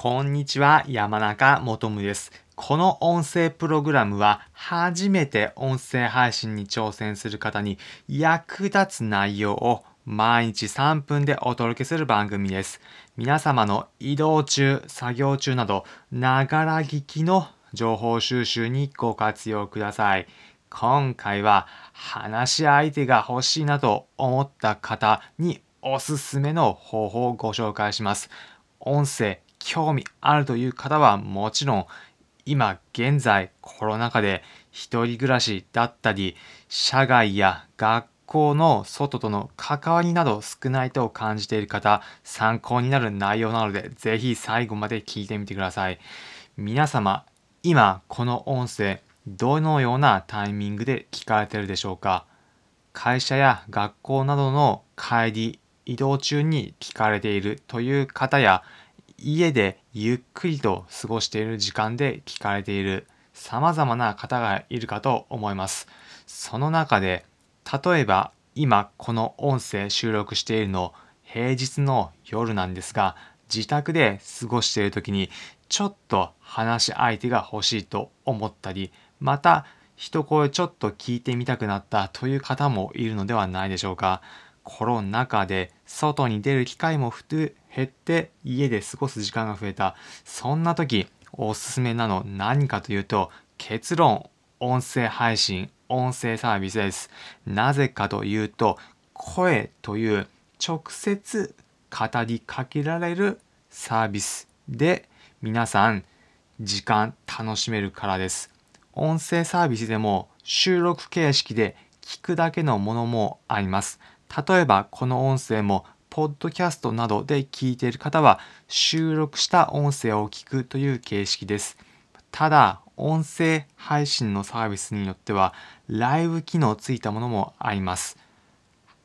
こんにちは、山中もとむです。この音声プログラムは初めて音声配信に挑戦する方に役立つ内容を毎日3分でお届けする番組です。皆様の移動中、作業中など、ながら聞きの情報収集にご活用ください。今回は話し相手が欲しいなと思った方におすすめの方法をご紹介します。音声興味あるという方はもちろん今現在コロナ禍で一人暮らしだったり社外や学校の外との関わりなど少ないと感じている方参考になる内容なのでぜひ最後まで聞いてみてください。皆様今この音声どのようなタイミングで聞かれているでしょうか？会社や学校などの帰り移動中に聞かれているという方や家でゆっくりと過ごしている時間で聞かれている様々な方がいるかと思います。その中で、例えば今この音声収録しているの平日の夜なんですが、自宅で過ごしている時にちょっと話し相手が欲しいと思ったり、また一声ちょっと聞いてみたくなったという方もいるのではないでしょうか。コロナ禍で外に出る機会も減って家で過ごす時間が増えた。そんな時おすすめなの何かというと結論音声配信音声サービスです。なぜかというと声という直接語りかけられるサービスで皆さん時間楽しめるからです。音声サービスでも収録形式で聞くだけのものもあります。例えばこの音声もポッドキャストなどで聞いている方は収録した音声を聞くという形式です。ただ、音声配信のサービスによってはライブ機能ついたものもあります。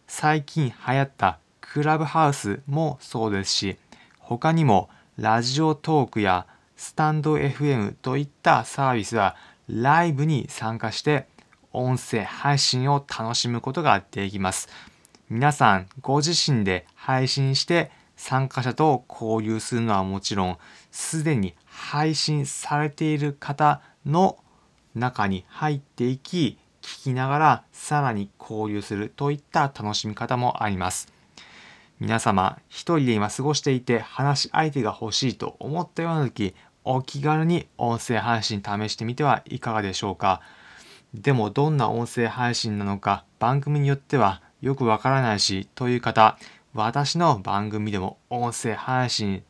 最近流行ったクラブハウスもそうですし、他にもラジオトークやスタンド FM といったサービスはライブに参加して音声配信を楽しむことができます。皆さんご自身で配信して参加者と交流するのはもちろん、すでに配信されている方の中に入っていき、聞きながらさらに交流するといった楽しみ方もあります。皆様、一人で今過ごしていて話し相手が欲しいと思ったような時、お気軽に音声配信試してみてはいかがでしょうか？でもどんな音声配信なのか番組によってはよくわからないしという方、私の番組でも音声配信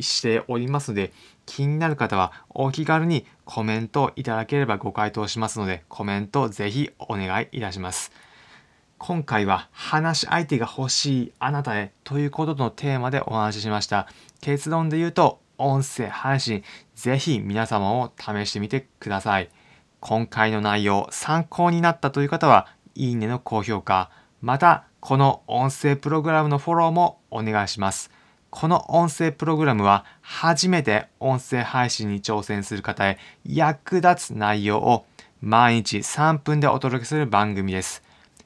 しておりますので、気になる方はお気軽にコメントいただければご回答しますので、コメントぜひお願いいたします。今回は話し相手が欲しいあなたへということのテーマでお話ししました。結論で言うと、音声配信、ぜひ皆様を試してみてください。今回の内容参考になったという方は、いいねの高評価、また、この音声プログラムのフォローもお願いします。この音声プログラムは初めて音声配信に挑戦する方へ役立つ内容を毎日3分でお届けする番組です。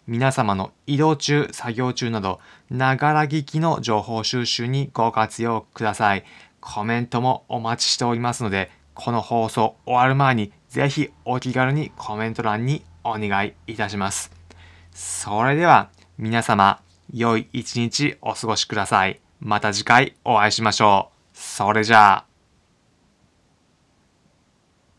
皆様の移動中、作業中など、ながら聞きの情報収集にご活用ください。コメントもお待ちしておりますので、この放送終わる前にぜひお気軽にコメント欄にお願いいたします。それでは皆様、良い一日お過ごしください。また次回お会いしましょう。それじゃあ。